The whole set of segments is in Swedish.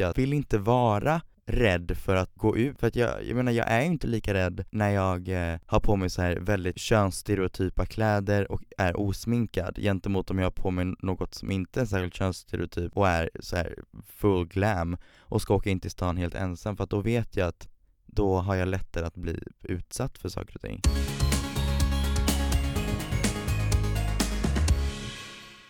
jag vill inte vara rädd för att gå ut, för att jag, jag menar jag är inte lika rädd när jag eh, har på mig så här väldigt könsstereotypa kläder och är osminkad gentemot om jag har på mig något som inte är särskilt könsstereotyp och är så här full glam och ska åka in till stan helt ensam för att då vet jag att då har jag lättare att bli utsatt för saker och ting.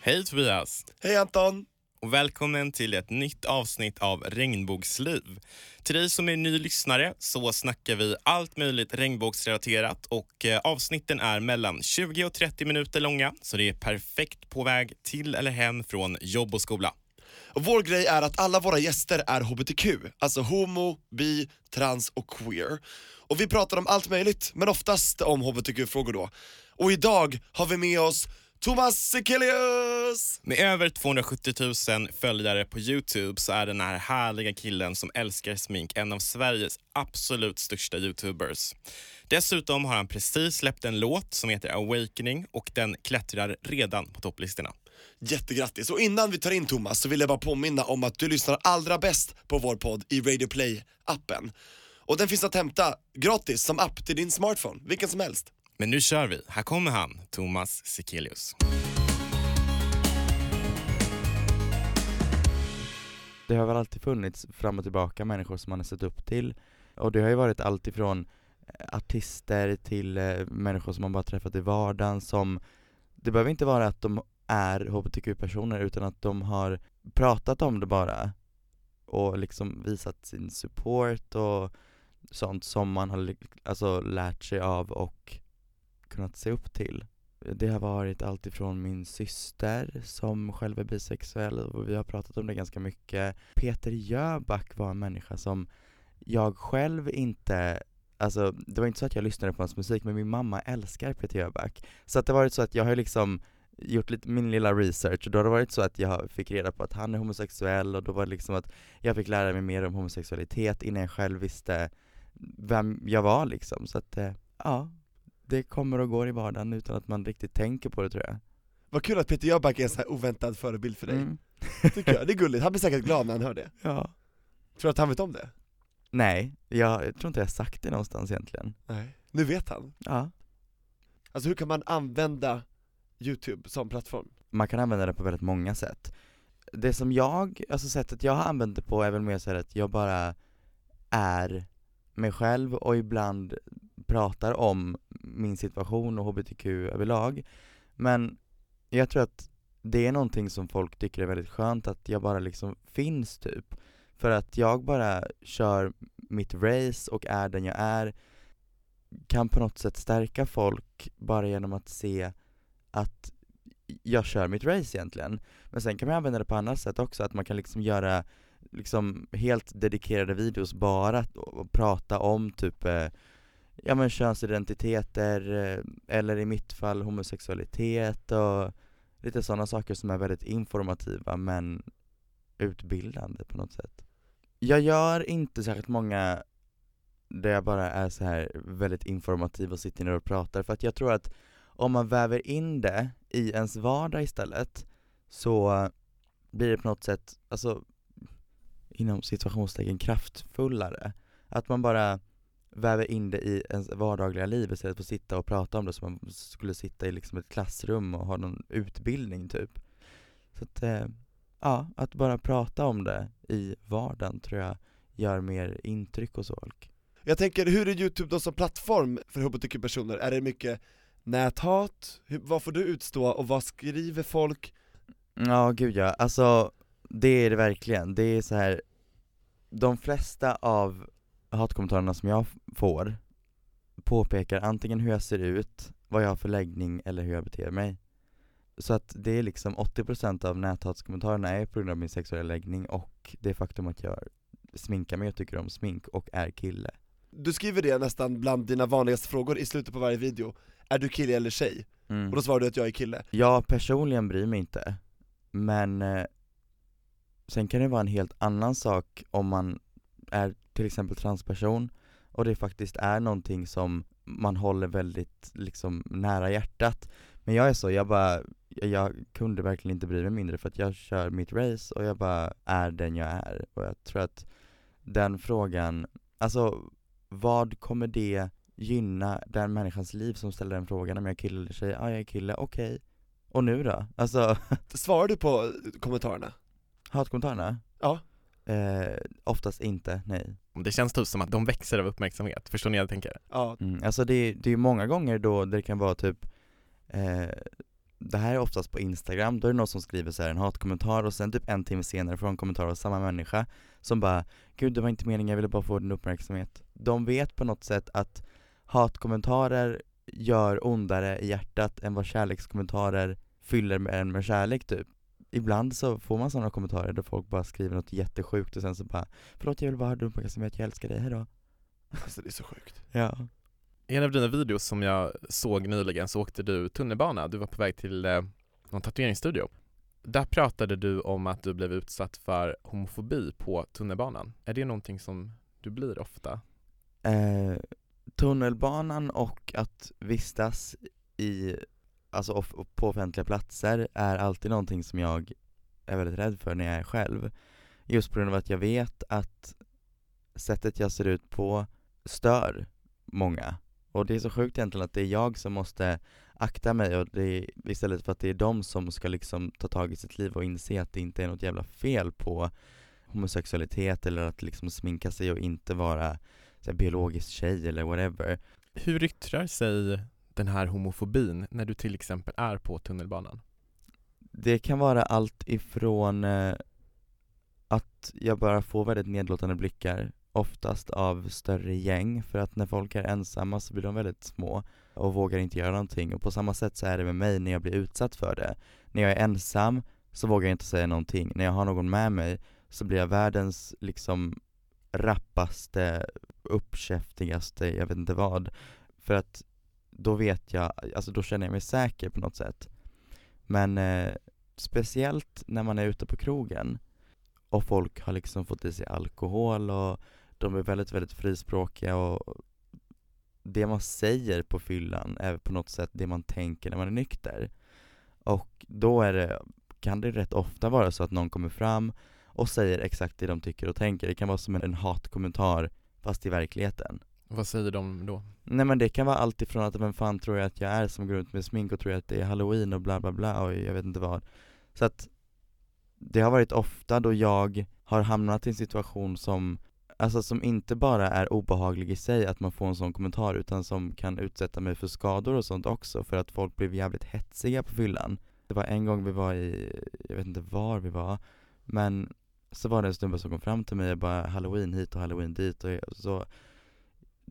Hej Tobias! Hej Anton! Och välkommen till ett nytt avsnitt av Regnbågsliv. Till dig som är ny lyssnare så snackar vi allt möjligt regnbågsrelaterat och eh, avsnitten är mellan 20 och 30 minuter långa så det är perfekt på väg till eller hem från jobb och skola. Och vår grej är att alla våra gäster är hbtq, alltså homo, bi, trans och queer. Och vi pratar om allt möjligt, men oftast om hbtq-frågor då. Och idag har vi med oss Thomas Sekelius! Med över 270 000 följare på Youtube så är den här härliga killen som älskar smink en av Sveriges absolut största youtubers. Dessutom har han precis släppt en låt som heter Awakening och den klättrar redan på topplistorna. Jättegrattis! Och innan vi tar in Thomas så vill jag bara påminna om att du lyssnar allra bäst på vår podd i Radio Play-appen. Och den finns att hämta gratis som app till din smartphone, vilken som helst. Men nu kör vi. Här kommer han, Thomas Sekelius. Det har väl alltid funnits fram och tillbaka människor som man har sett upp till och det har ju varit allt ifrån eh, artister till eh, människor som man bara träffat i vardagen som det behöver inte vara att de är hbtq-personer utan att de har pratat om det bara och liksom visat sin support och sånt som man har alltså lärt sig av och kunnat se upp till. Det har varit allt ifrån min syster som själv är bisexuell och vi har pratat om det ganska mycket. Peter Jöback var en människa som jag själv inte Alltså det var inte så att jag lyssnade på hans musik men min mamma älskar Peter Jöback. Så att det har varit så att jag har liksom gjort lite, min lilla research och då har det varit så att jag fick reda på att han är homosexuell och då var det liksom att jag fick lära mig mer om homosexualitet innan jag själv visste vem jag var liksom. Så att, eh, ja, det kommer och går i vardagen utan att man riktigt tänker på det tror jag. Vad kul att Peter Jöback är en så oväntad förebild för dig, mm. tycker jag, det är gulligt, han blir säkert glad när han hör det. Ja. Tror du att han vet om det? Nej, jag, jag tror inte jag sagt det någonstans egentligen. Nej, nu vet han? Ja. Alltså hur kan man använda youtube som plattform? Man kan använda det på väldigt många sätt. Det som jag, alltså sättet jag har använt det på är väl mer så att jag bara är mig själv och ibland pratar om min situation och hbtq överlag. Men jag tror att det är någonting som folk tycker är väldigt skönt att jag bara liksom finns typ. För att jag bara kör mitt race och är den jag är. Kan på något sätt stärka folk bara genom att se att jag kör mitt race egentligen. Men sen kan man använda det på annat sätt också, att man kan liksom göra liksom helt dedikerade videos bara och prata om typ eh, ja men könsidentiteter, eh, eller i mitt fall homosexualitet och lite sådana saker som är väldigt informativa men utbildande på något sätt. Jag gör inte särskilt många där jag bara är så här väldigt informativ och sitter ner och pratar för att jag tror att om man väver in det i ens vardag istället så blir det på något sätt, alltså inom situationstecken kraftfullare. Att man bara väver in det i ens vardagliga liv istället för att sitta och prata om det som man skulle sitta i liksom ett klassrum och ha någon utbildning typ. Så att, eh, ja, att bara prata om det i vardagen tror jag gör mer intryck hos folk. Jag tänker, hur är youtube då som plattform för hbtq-personer? Är det mycket näthat? Hur, vad får du utstå och vad skriver folk? Ja, gud ja, alltså det är det verkligen. Det är så här de flesta av hatkommentarerna som jag får påpekar antingen hur jag ser ut, vad jag har för läggning eller hur jag beter mig. Så att det är liksom 80% av näthatskommentarerna är på grund av min sexuella läggning och det faktum att jag sminkar mig och tycker om smink och är kille. Du skriver det nästan bland dina vanligaste frågor i slutet på varje video, är du kille eller tjej? Mm. Och då svarar du att jag är kille. Jag personligen bryr mig inte, men eh, sen kan det vara en helt annan sak om man är till exempel transperson och det faktiskt är någonting som man håller väldigt liksom nära hjärtat Men jag är så, jag bara, jag, kunde verkligen inte bry mig mindre för att jag kör mitt race och jag bara är den jag är. Och jag tror att den frågan, alltså vad kommer det gynna den människans liv som ställer den frågan om jag är kille eller tjej? Ja, jag är kille, okej. Och nu då? Alltså, Svarar du på kommentarerna? hatkommentarerna? Ja. Eh, oftast inte, nej. Det känns typ som att de växer av uppmärksamhet, förstår ni vad jag tänker? Ja. Mm, alltså det, det är många gånger då det kan vara typ eh, Det här är oftast på Instagram, då är det någon som skriver så här en hatkommentar och sen typ en timme senare får de en kommentar av samma människa Som bara Gud det var inte meningen, jag ville bara få din uppmärksamhet De vet på något sätt att hatkommentarer gör ondare i hjärtat än vad kärlekskommentarer fyller med en med kärlek typ Ibland så får man sådana kommentarer där folk bara skriver något jättesjukt och sen så bara Förlåt jag vill bara ha din uppmärksamhet, jag älskar dig, hejdå Alltså det är så sjukt. Ja I en av dina videos som jag såg nyligen så åkte du tunnelbana, du var på väg till eh, någon tatueringsstudio. Där pratade du om att du blev utsatt för homofobi på tunnelbanan. Är det någonting som du blir ofta? Eh, tunnelbanan och att vistas i, alltså off- på offentliga platser är alltid någonting som jag är väldigt rädd för när jag är själv. Just på grund av att jag vet att sättet jag ser ut på stör många. Och det är så sjukt egentligen att det är jag som måste akta mig och det är, istället för att det är de som ska liksom ta tag i sitt liv och inse att det inte är något jävla fel på homosexualitet eller att liksom sminka sig och inte vara så här, biologisk tjej eller whatever. Hur yttrar sig den här homofobin när du till exempel är på tunnelbanan? Det kan vara allt ifrån eh, att jag bara får väldigt nedlåtande blickar, oftast av större gäng, för att när folk är ensamma så blir de väldigt små och vågar inte göra någonting. Och på samma sätt så är det med mig när jag blir utsatt för det. När jag är ensam så vågar jag inte säga någonting. När jag har någon med mig så blir jag världens liksom rappaste, uppkäftigaste, jag vet inte vad. För att då vet jag, alltså då känner jag mig säker på något sätt. Men eh, speciellt när man är ute på krogen och folk har liksom fått i sig alkohol och de är väldigt, väldigt frispråkiga och det man säger på fyllan är på något sätt det man tänker när man är nykter. Och då är det, kan det rätt ofta vara så att någon kommer fram och säger exakt det de tycker och tänker. Det kan vara som en, en hatkommentar fast i verkligheten. Vad säger de då? Nej men det kan vara allt ifrån att vem fan tror jag att jag är som går runt med smink och tror att det är halloween och bla bla bla och jag vet inte vad. Så att det har varit ofta då jag har hamnat i en situation som Alltså som inte bara är obehaglig i sig att man får en sån kommentar utan som kan utsätta mig för skador och sånt också för att folk blev jävligt hetsiga på fyllan. Det var en gång vi var i, jag vet inte var vi var, men så var det en snubbe som kom fram till mig och bara halloween hit och halloween dit och så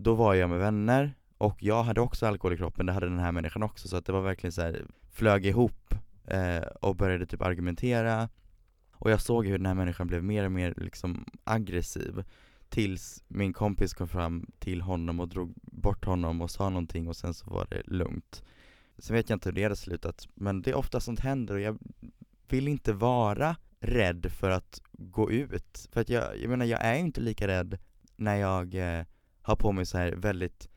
då var jag med vänner och jag hade också alkohol i kroppen, det hade den här människan också så att det var verkligen så här, flög ihop eh, och började typ argumentera. Och jag såg hur den här människan blev mer och mer liksom aggressiv Tills min kompis kom fram till honom och drog bort honom och sa någonting och sen så var det lugnt. Sen vet jag inte hur det hade slutat, men det är ofta sånt händer och jag vill inte vara rädd för att gå ut. För att jag, jag menar jag är inte lika rädd när jag eh, har på mig så här väldigt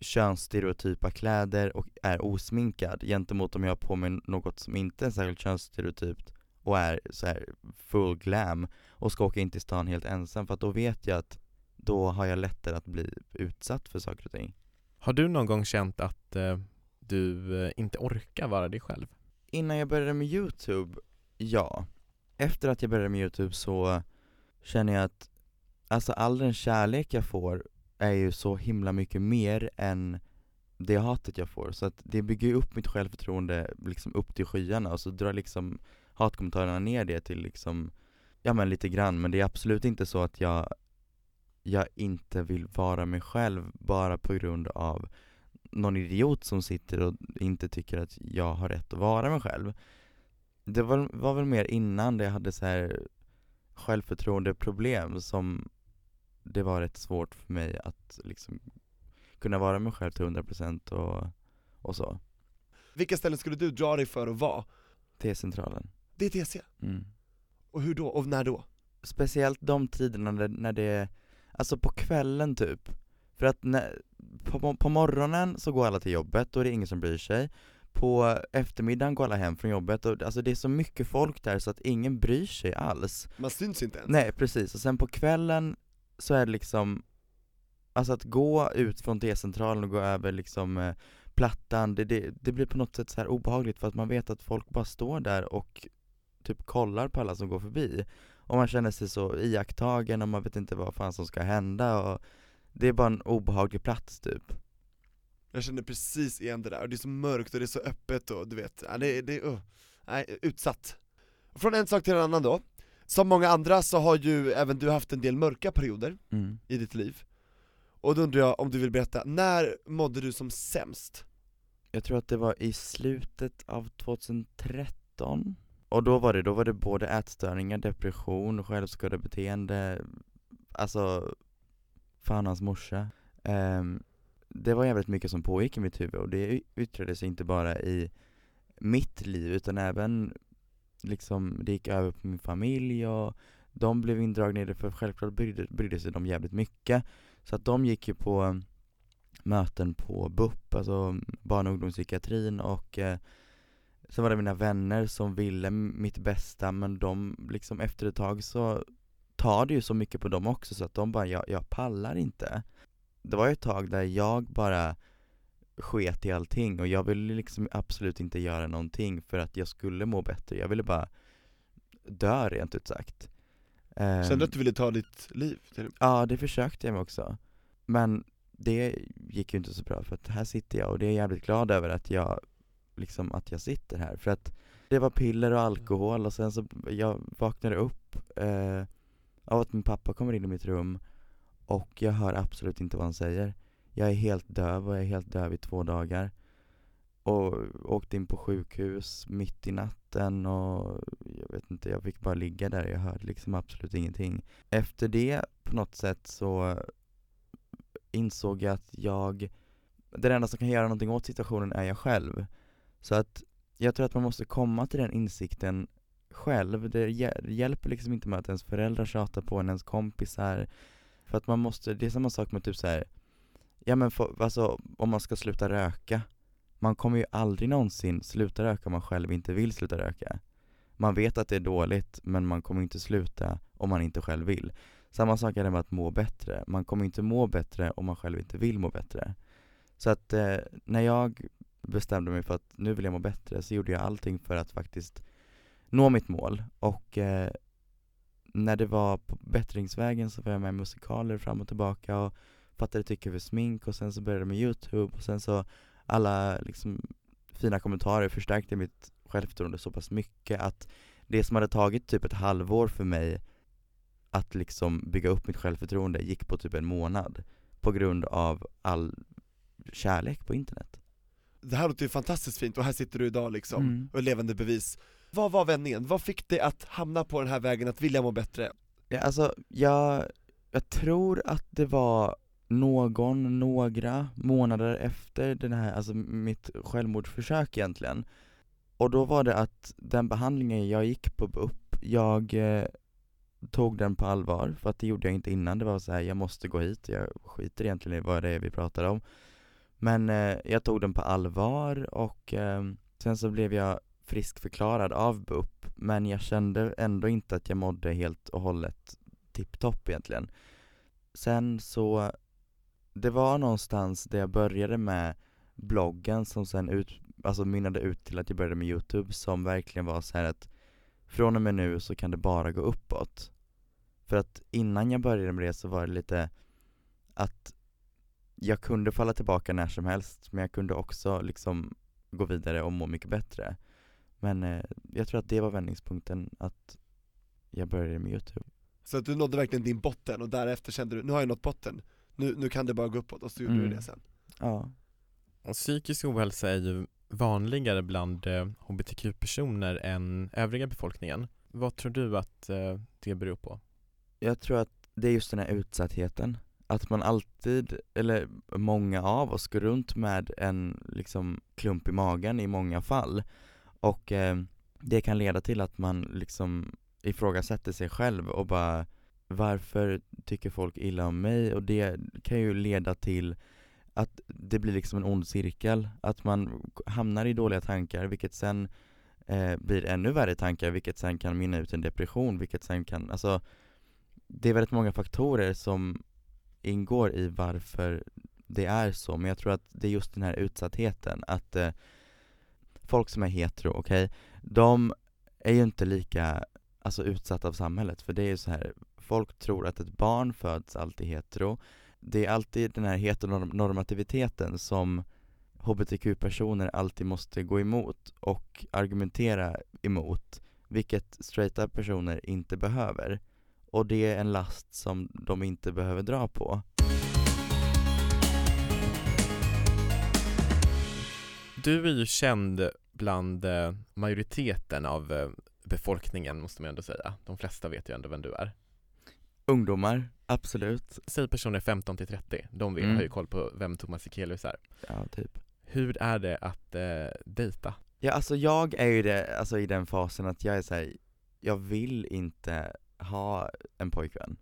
könsstereotypa kläder och är osminkad gentemot om jag har på mig något som inte är särskilt könsstereotypt och är så här full glam och ska åka in till stan helt ensam för att då vet jag att då har jag lättare att bli utsatt för saker och ting. Har du någon gång känt att eh, du eh, inte orkar vara dig själv? Innan jag började med youtube, ja. Efter att jag började med youtube så känner jag att alltså all den kärlek jag får är ju så himla mycket mer än det hatet jag får, så att det bygger ju upp mitt självförtroende liksom upp till skyarna och så drar liksom hatkommentarerna ner det till liksom, ja men lite grann, men det är absolut inte så att jag jag inte vill vara mig själv bara på grund av någon idiot som sitter och inte tycker att jag har rätt att vara mig själv. Det var, var väl mer innan det jag hade så här självförtroendeproblem som det var rätt svårt för mig att liksom kunna vara mig själv till 100% och, och så. Vilka ställen skulle du dra dig för att vara? T-centralen. Det är TC. Mm. Och hur då? Och när då? Speciellt de tiderna när, när det, alltså på kvällen typ. För att när, på, på morgonen så går alla till jobbet, då är det ingen som bryr sig. på eftermiddagen går alla hem från jobbet och alltså det är så mycket folk där så att ingen bryr sig alls Man syns inte ens. Nej precis, och sen på kvällen så är det liksom Alltså att gå ut från T-centralen och gå över liksom eh, Plattan, det, det, det blir på något sätt så här obehagligt för att man vet att folk bara står där och typ kollar på alla som går förbi. Och man känner sig så iakttagen och man vet inte vad fan som ska hända och Det är bara en obehaglig plats typ. Jag känner precis igen det där, och det är så mörkt och det är så öppet och du vet, ja, det, det, uh, nej, utsatt. Från en sak till en annan då, som många andra så har ju även du haft en del mörka perioder mm. i ditt liv. Och då undrar jag om du vill berätta, när mådde du som sämst? Jag tror att det var i slutet av 2013 Och då var det, då var det både ätstörningar, depression, självskadebeteende Alltså Fan hans morsa Ehm, Det var jävligt mycket som pågick i mitt huvud och det yttrade sig inte bara i mitt liv utan även liksom det gick över på min familj och de blev indragna i det för självklart brydde, brydde sig de jävligt mycket. Så att de gick ju på eh, möten på BUP, alltså barn och ungdomspsykiatrin och eh, Sen var det mina vänner som ville mitt bästa men de liksom efter ett tag så tar det ju så mycket på dem också så att de bara, jag, jag pallar inte. Det var ju ett tag där jag bara sket i allting och jag ville liksom absolut inte göra någonting för att jag skulle må bättre, jag ville bara dö rent ut sagt Kände du Ehm, att du ville ta ditt liv? Ja, det försökte jag med också. Men det gick ju inte så bra för att här sitter jag och det är jag jävligt glad över att jag, liksom att jag sitter här. För att det var piller och alkohol och sen så, jag vaknade upp eh, av att min pappa kommer in i mitt rum och jag hör absolut inte vad han säger. Jag är helt döv och jag är helt döv i två dagar. Och åkte in på sjukhus mitt i natten och jag vet inte, jag fick bara ligga där, jag hörde liksom absolut ingenting. Efter det på något sätt så insåg jag att jag, den enda som kan göra någonting åt situationen är jag själv. Så att jag tror att man måste komma till den insikten själv. Det hjälper liksom inte med att ens föräldrar tjatar på en, ens kompisar. För att man måste, det är samma sak med typ så här ja men för, alltså om man ska sluta röka. Man kommer ju aldrig någonsin sluta röka om man själv inte vill sluta röka. Man vet att det är dåligt men man kommer inte sluta om man inte själv vill. Samma sak är det med att må bättre. Man kommer inte må bättre om man själv inte vill må bättre. Så att eh, när jag bestämde mig för att nu vill jag må bättre så gjorde jag allting för att faktiskt nå mitt mål och eh, när det var på bättringsvägen så var jag med i musikaler fram och tillbaka och fattade tycke för smink och sen så började jag med youtube och sen så alla liksom fina kommentarer förstärkte mitt självförtroende så pass mycket att det som hade tagit typ ett halvår för mig att liksom bygga upp mitt självförtroende gick på typ en månad på grund av all kärlek på internet. Det här låter ju fantastiskt fint och här sitter du idag liksom, Mm. och levande bevis. Vad var vändningen? Vad fick dig att hamna på den här vägen, att vilja må bättre? Ja, alltså, jag, jag tror att det var någon, några månader efter den här, alltså mitt självmordsförsök egentligen. Och då var det att den behandlingen jag gick på BUP, jag eh, tog den på allvar, för att det gjorde jag inte innan. Det var så här, jag måste gå hit, jag skiter egentligen i vad det är vi pratar om. Men eh, jag tog den på allvar och eh, sen så blev jag friskförklarad av BUP, men jag kände ändå inte att jag mådde helt och hållet tipptopp egentligen. Sen så, det var någonstans där jag började med bloggen som sen ut, alltså mynnade ut till att jag började med youtube som verkligen var så här att från och med nu så kan det bara gå uppåt. För att innan jag började med det så var det lite att jag kunde falla tillbaka när som helst men jag kunde också liksom gå vidare och må mycket bättre. Men eh, jag tror att det var vändningspunkten att jag började med youtube. Så att du nådde verkligen din botten och därefter kände du, nu har jag nått botten, nu, nu kan det bara gå uppåt, och så gjorde Mm. du det sen. Ja. Och psykisk ohälsa är ju vanligare bland eh, hbtq-personer än övriga befolkningen. Vad tror du att eh, det beror på? Jag tror att det är just den här utsattheten. Att man alltid, eller många av oss går runt med en liksom klump i magen i många fall. Och eh, det kan leda till att man liksom ifrågasätter sig själv och bara varför tycker folk illa om mig? Och det kan ju leda till att det blir liksom en ond cirkel, att man hamnar i dåliga tankar vilket sen eh, blir ännu värre tankar vilket sen kan mynna ut i en depression, vilket sen kan, alltså det är väldigt många faktorer som ingår i varför det är så, men jag tror att det är just den här utsattheten, att eh, folk som är hetero, okej, okay, de är ju inte lika alltså, utsatta av samhället, för det är ju så här folk tror att ett barn föds alltid hetero, det är alltid den här heteronormativiteten som hbtq-personer alltid måste gå emot och argumentera emot, vilket straighta personer inte behöver. Och det är en last som de inte behöver dra på. Du är ju känd bland eh, majoriteten av eh, befolkningen måste man ändå säga. De flesta vet ju ändå vem du är. Ungdomar, absolut. Säg personer 15 till 30, de vet, mm. har ju koll på vem Thomas Sekelius är. Ja, typ. Hur är det att eh, dejta? Ja, alltså jag är ju det, alltså i den fasen att jag är såhär, jag vill inte ha en pojkvän.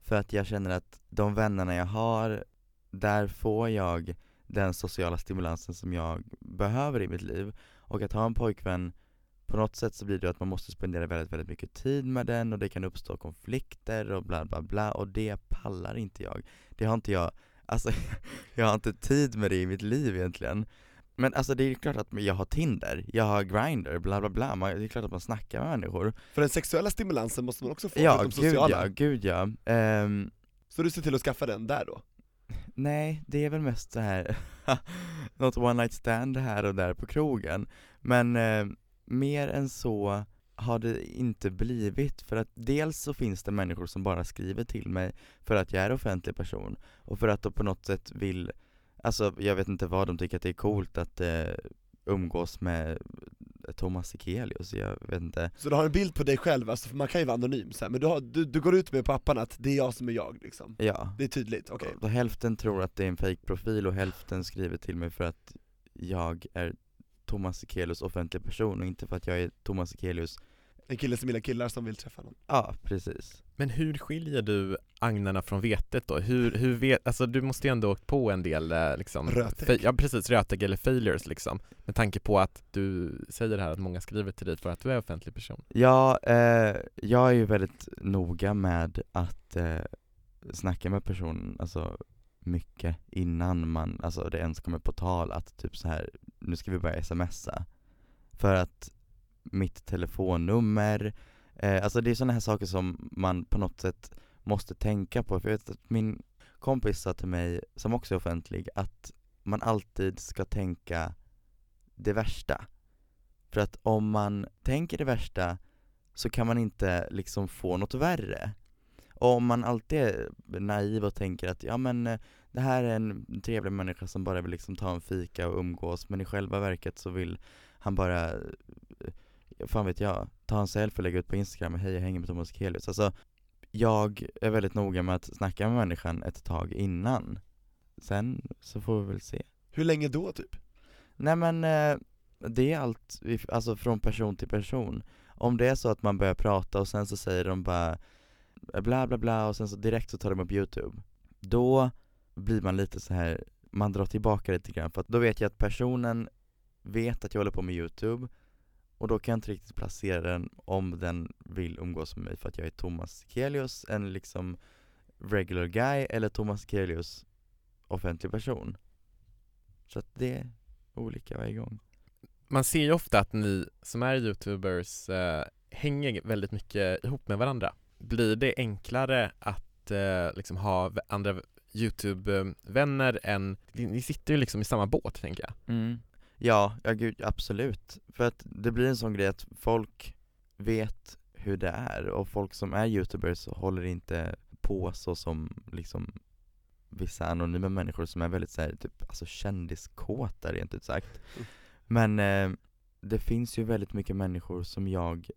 För att jag känner att de vännerna jag har, där får jag den sociala stimulansen som jag behöver i mitt liv. Och att ha en pojkvän, på något sätt så blir det att man måste spendera väldigt, väldigt mycket tid med den och det kan uppstå konflikter och bla bla bla och det pallar inte jag. Det har inte jag, alltså jag har inte tid med det i mitt liv egentligen. Men alltså det är klart att jag har Tinder, jag har Grindr, bla bla bla, det är klart att man snackar med människor För den sexuella stimulansen måste man också få, ja, förutom sociala Ja, gud ja, um, Så du ser till att skaffa den där då? Nej, det är väl mest så här något one night stand här och där på krogen Men eh, mer än så har det inte blivit, för att dels så finns det människor som bara skriver till mig för att jag är offentlig person och för att de på något sätt vill Alltså jag vet inte vad de tycker att det är coolt att eh, umgås med Thomas Sekelius, jag vet inte Så du har en bild på dig själv, alltså, för man kan ju vara anonym så här, men du, har, du, du går ut med pappan att det är jag som är jag liksom? Ja Det är tydligt, okej okay. Hälften tror att det är en fake profil och hälften skriver till mig för att jag är Thomas Sekelius offentlig person och inte för att jag är Thomas Sekelius en kille som gillar killar som vill träffa någon. Ja, precis. Men hur skiljer du agnarna från vetet då? Hur, hur vet, alltså du måste ju ändå åkt på en del eh, liksom Rötägg. Ja precis, rötägg eller failures liksom. Med tanke på att du säger här att många skriver till dig för att du är offentlig person. Ja, eh, jag är ju väldigt noga med att eh, snacka med personen, alltså mycket innan man, alltså det ens kommer på tal att typ så här nu ska vi börja smsa För att mitt telefonnummer, eh, alltså det är sådana här saker som man på något sätt måste tänka på, för jag vet att min kompis sa till mig, som också är offentlig, att man alltid ska tänka det värsta. För att om man tänker det värsta så kan man inte liksom få något värre. Och om man alltid är naiv och tänker att ja men eh, det här är en trevlig människa som bara vill liksom ta en fika och umgås men i själva verket så vill han bara fan vet jag, ta en selfie och lägga ut på instagram, hej jag hänger med Thomas Kelius Alltså, jag är väldigt noga med att snacka med människan ett tag innan. Sen så får vi väl se. Hur länge då typ? Nej men, eh, det är allt, alltså från person till person. Om det är så att man börjar prata och sen så säger de bara bla bla bla och sen så direkt så tar de upp youtube Då blir man lite så här man drar tillbaka lite grann för att då vet jag att personen vet att jag håller på med youtube och då kan jag inte riktigt placera den om den vill umgås med mig för att jag är Thomas Kelius, en liksom regular guy, eller Thomas Kelius, offentlig person. Så att det är olika varje gång. Man ser ju ofta att ni som är youtubers eh, hänger väldigt mycket ihop med varandra. Blir det enklare att eh, liksom ha andra youtube-vänner än, ni sitter ju liksom i samma båt tänker jag. Mm. Ja, ja gud, absolut. För att det blir en sån grej att folk vet hur det är och folk som är youtubers håller inte på så som liksom vissa anonyma människor som är väldigt såhär, typ, alltså kändiskåta rent ut sagt. Men eh, det finns ju väldigt mycket människor som jag,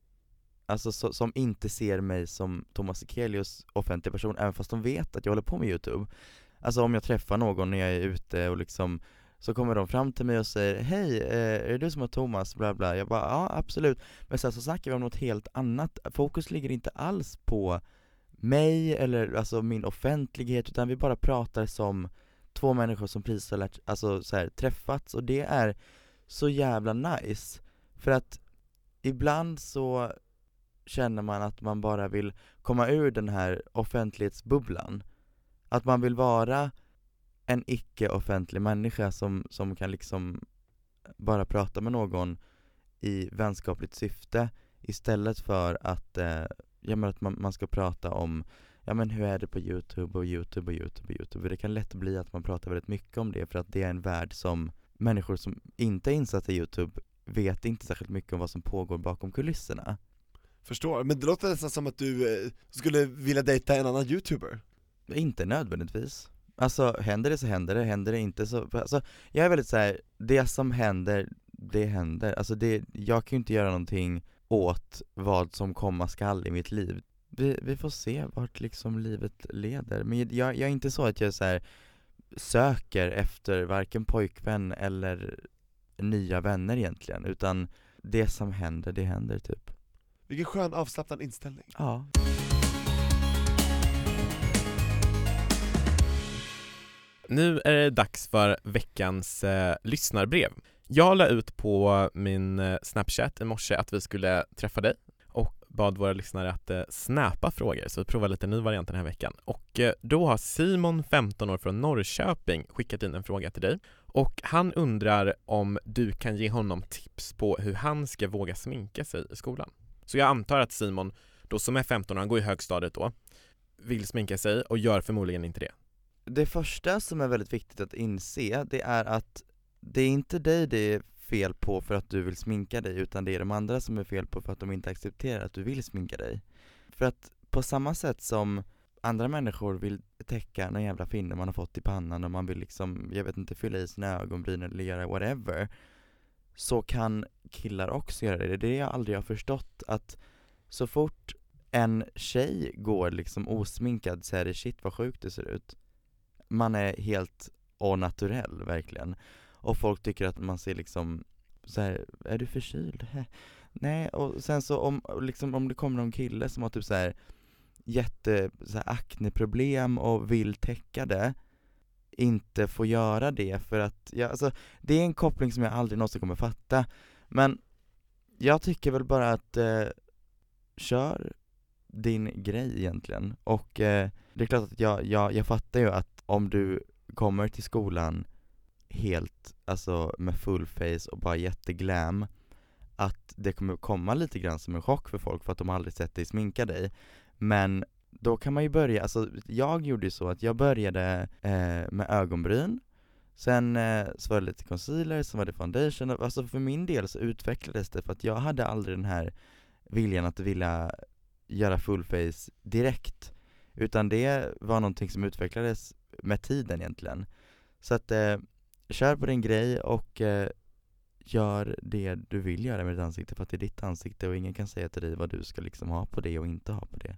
alltså så, som inte ser mig som Thomas Ekelius offentlig person, även fast de vet att jag håller på med youtube. Alltså om jag träffar någon när jag är ute och liksom så kommer de fram till mig och säger Hej, eh, är det du som är Thomas? Bla bla. Jag bara ja absolut Men sen så snackar vi om något helt annat Fokus ligger inte alls på mig eller alltså min offentlighet utan vi bara pratar som två människor som precis har lärt, alltså så här, träffats och det är så jävla nice. För att ibland så känner man att man bara vill komma ur den här offentlighetsbubblan. Att man vill vara en icke-offentlig människa som, som kan liksom bara prata med någon i vänskapligt syfte istället för att, eh, ja men att man, man ska prata om ja men hur är det på youtube och youtube och youtube och youtube. Det kan lätt bli att man pratar väldigt mycket om det för att det är en värld som människor som inte är insatta i youtube vet inte särskilt mycket om vad som pågår bakom kulisserna. Förstår, men det låter nästan som att du eh, skulle vilja dejta en annan youtuber Inte nödvändigtvis. Alltså händer det så händer det, händer det inte så, alltså jag är väldigt så här, det som händer, det händer. Alltså det, jag kan ju inte göra någonting åt vad som komma skall i mitt liv. Vi, vi får se vart liksom livet leder, men jag, jag är inte så att jag så här, söker efter varken pojkvän eller nya vänner egentligen, utan det som händer, det händer typ. Vilken skön avslappnad inställning Ja. Nu är det dags för veckans eh, lyssnarbrev. Jag la ut på min eh, Snapchat i morse att vi skulle träffa dig och bad våra lyssnare att eh, snappa frågor, så vi provar lite ny variant den här veckan. Och eh, då har Simon, 15 år från Norrköping, skickat in en fråga till dig och han undrar om du kan ge honom tips på hur han ska våga sminka sig i skolan. Så jag antar att Simon, då som är 15 han går i högstadiet då, vill sminka sig och gör förmodligen inte det. Det första som är väldigt viktigt att inse, det är att det är inte dig det är fel på för att du vill sminka dig, utan det är de andra som är fel på för att de inte accepterar att du vill sminka dig. För att på samma sätt som andra människor vill täcka någon jävla finne man har fått i pannan och man vill liksom, jag vet inte, fylla i sina ögonbryn eller göra whatever, så kan killar också göra det. Det är det jag aldrig har förstått, att så fort en tjej går liksom osminkad så är det shit vad sjukt det ser ut. Man är helt au naturell verkligen. Och folk tycker att man ser liksom så här, är du förkyld? Nej, och sen så om, liksom, om det kommer någon kille som har typ så här jätte så här, akneproblem och vill täcka det inte får göra det för att, ja, alltså, det är en koppling som jag aldrig någonsin kommer fatta. Men jag tycker väl bara att eh, kör din grej egentligen. Och eh, det är klart att jag, jag, jag fattar ju att om du kommer till skolan helt, alltså med full face och bara jätteglam att det kommer komma lite grann som en chock för folk för att de aldrig sett dig sminka dig. Men då kan man ju börja, alltså jag gjorde ju så att jag började eh, med ögonbryn Sen eh, så var det lite concealer, sen var det foundation, alltså för min del så utvecklades det för att jag hade aldrig den här viljan att vilja göra full face direkt Utan det var någonting som utvecklades med tiden egentligen. Så att, eh, kör på din grej och eh, gör det du vill göra med ditt ansikte för att det är ditt ansikte och ingen kan säga till dig vad du ska liksom ha på det och inte ha på det.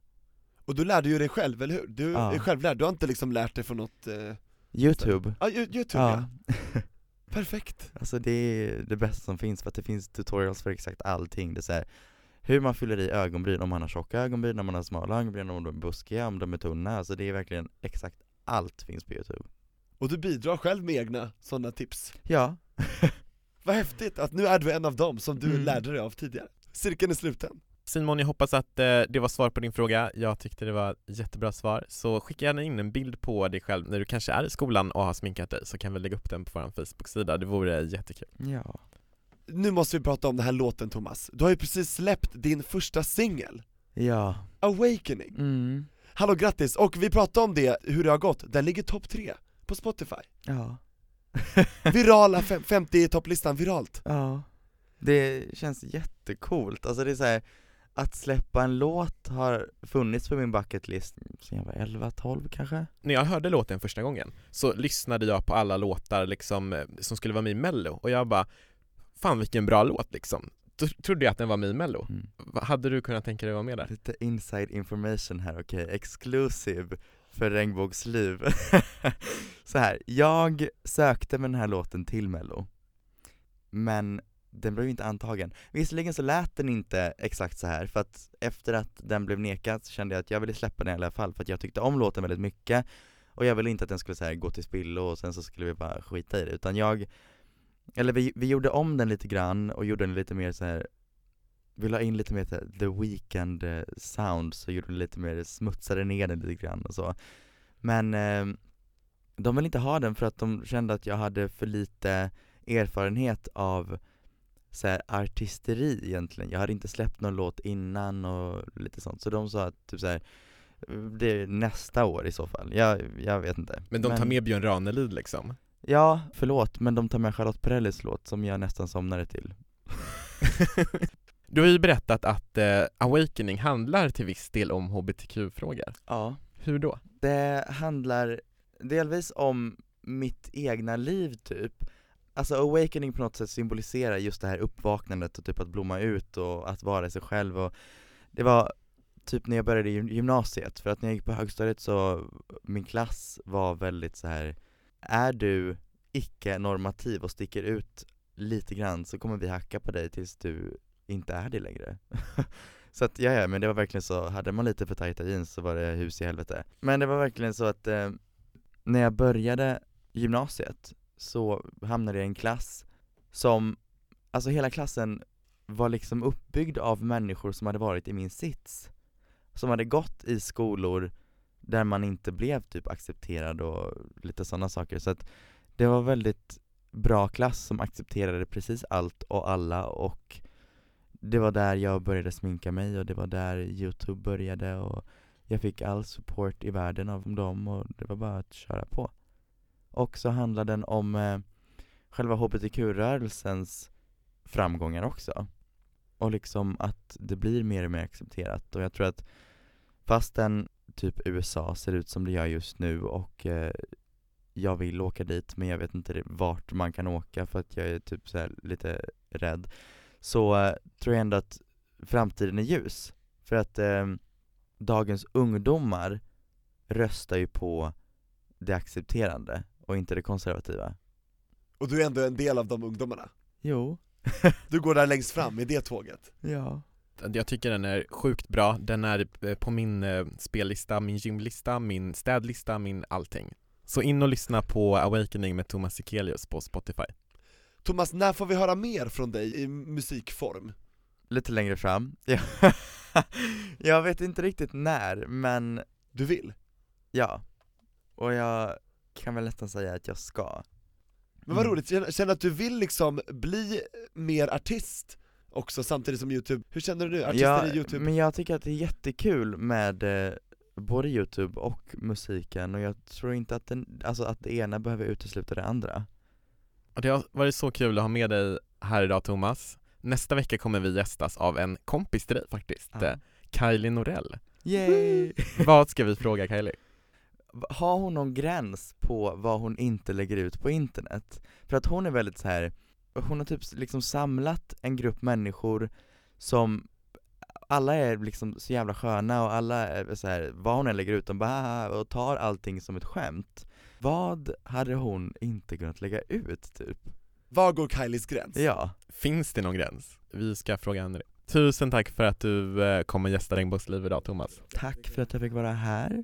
Och du lärde ju dig själv, eller hur? Du Ja. är självlärd, du har inte liksom lärt dig från något, eh... Youtube. Ja, Yo- youtube ja. Ja, perfekt. Alltså det är det bästa som finns för att det finns tutorials för exakt allting. Det är så här, hur man fyller i ögonbryn, om man har tjocka ögonbryn, om man har smala ögonbryn, om de är buskiga, om de är tunna. Alltså det är verkligen exakt allt finns på youtube. Och du bidrar själv med egna sådana tips. Ja, Vad häftigt att nu är du en av dem som du Mm. lärde dig av tidigare. Cirkeln är sluten Simon, jag hoppas att eh, det var svar på din fråga. Jag tyckte det var ett jättebra svar. Så skicka gärna in en bild på dig själv när du kanske är i skolan och har sminkat dig, så kan vi lägga upp den på vår Facebook-sida. Det vore jättekul. ja. Nu måste vi prata om den här låten Thomas, du har ju precis släppt din första singel, Ja, Awakening. Mm, Hallå grattis, och vi pratade om det, hur det har gått, den ligger topp tre på Spotify. Ja. Virala, fem, 50 i topplistan, viralt. Ja, det känns jättecoolt, alltså det är så här, att släppa en låt har funnits på min bucket list sen jag var 11-12 kanske? När jag hörde låten första gången så lyssnade jag på alla låtar liksom, eh, som skulle vara med i mello och jag bara Fan vilken bra låt liksom. Då trodde jag att den var med i mello. Mm. Hade du kunnat tänka dig att vara med där? Lite inside information här, okej, exclusive för Regnbågsliv Så här, jag sökte med den här låten till mello Men den blev inte antagen. Visserligen så lät den inte exakt så här för att efter att den blev nekad så kände jag att jag ville släppa den i alla fall för att jag tyckte om låten väldigt mycket Och jag ville inte att den skulle så här, gå till spillo och sen så skulle vi bara skita i det, utan jag Eller vi, vi gjorde om den lite grann och gjorde den lite mer så här. Vi la in lite mer så här, the weekend eh, sound, så gjorde den lite mer, smutsade ner den lite grann och så Men eh, de ville inte ha den för att de kände att jag hade för lite erfarenhet av så här, artisteri egentligen, jag hade inte släppt någon låt innan och lite sånt, så de sa att typ så här, det är nästa år i så fall, jag, jag vet inte. Men de tar med Björn Ranelid liksom? Ja, förlåt, men de tar med Charlotte Perrellis låt som jag nästan somnade till. Du har ju berättat att eh, Awakening handlar till viss del om hbtq-frågor. Ja. Hur då? Det handlar delvis om mitt egna liv typ Alltså awakening på något sätt symboliserar just det här uppvaknandet och typ att blomma ut och att vara sig själv och Det var typ när jag började i gymnasiet, för att när jag gick på högstadiet så, min klass var väldigt så här. är du icke-normativ och sticker ut lite grann så kommer vi hacka på dig tills du inte är det längre Så att ja, ja, men det var verkligen så, hade man lite för tajta jeans så var det hus i helvete Men det var verkligen så att eh, när jag började gymnasiet så hamnade jag i en klass som, alltså hela klassen var liksom uppbyggd av människor som hade varit i min sits. Som hade gått i skolor där man inte blev typ accepterad och lite sådana saker. Så att det var väldigt bra klass som accepterade precis allt och alla och det var där jag började sminka mig och det var där youtube började och jag fick all support i världen av dem och det var bara att köra på. Och så handlar den om eh, själva hbtq-rörelsens framgångar också. Och liksom att det blir mer och mer accepterat. Och jag tror att fastän typ USA ser ut som det gör just nu och eh, jag vill åka dit men jag vet inte vart man kan åka för att jag är typ så här lite rädd så eh, tror jag ändå att framtiden är ljus. För att eh, dagens ungdomar röstar ju på det accepterande och inte det konservativa Och du är ändå en del av de ungdomarna? Jo Du går där längst fram i det tåget? Ja Jag tycker den är sjukt bra, den är eh, på min eh, spellista, min gymlista, min städlista, min allting Så in och lyssna på Awakening med Thomas Sekelius på Spotify Thomas, när får vi höra mer från dig i musikform? Lite längre fram, ja. jag vet inte riktigt när, men Du vill? ja Och jag kan väl nästan säga att jag ska Men vad Mm. roligt, känner känner att du vill liksom bli mer artist också samtidigt som youtube, hur känner du nu? Artister ja, i youtube? men jag tycker att det är jättekul med eh, både youtube och musiken och jag tror inte att, den, alltså att det ena behöver utesluta det andra Och det har varit så kul att ha med dig här idag Thomas Nästa vecka kommer vi gästas av en kompis till dig faktiskt, Ja. eh, Kylie Norell Yay! Vad ska vi fråga Kylie? Har hon någon gräns på vad hon inte lägger ut på internet? För att hon är väldigt så här. hon har typ liksom samlat en grupp människor som alla är liksom så jävla sköna och alla är så här, vad hon än lägger ut, de bara och tar allting som ett skämt Vad hade hon inte kunnat lägga ut typ? Var går Kylies gräns? Ja, Finns det någon gräns? Vi ska fråga henne det Tusen tack för att du eh, kom och gästade Regnbågsliv idag Thomas tack för att jag fick vara här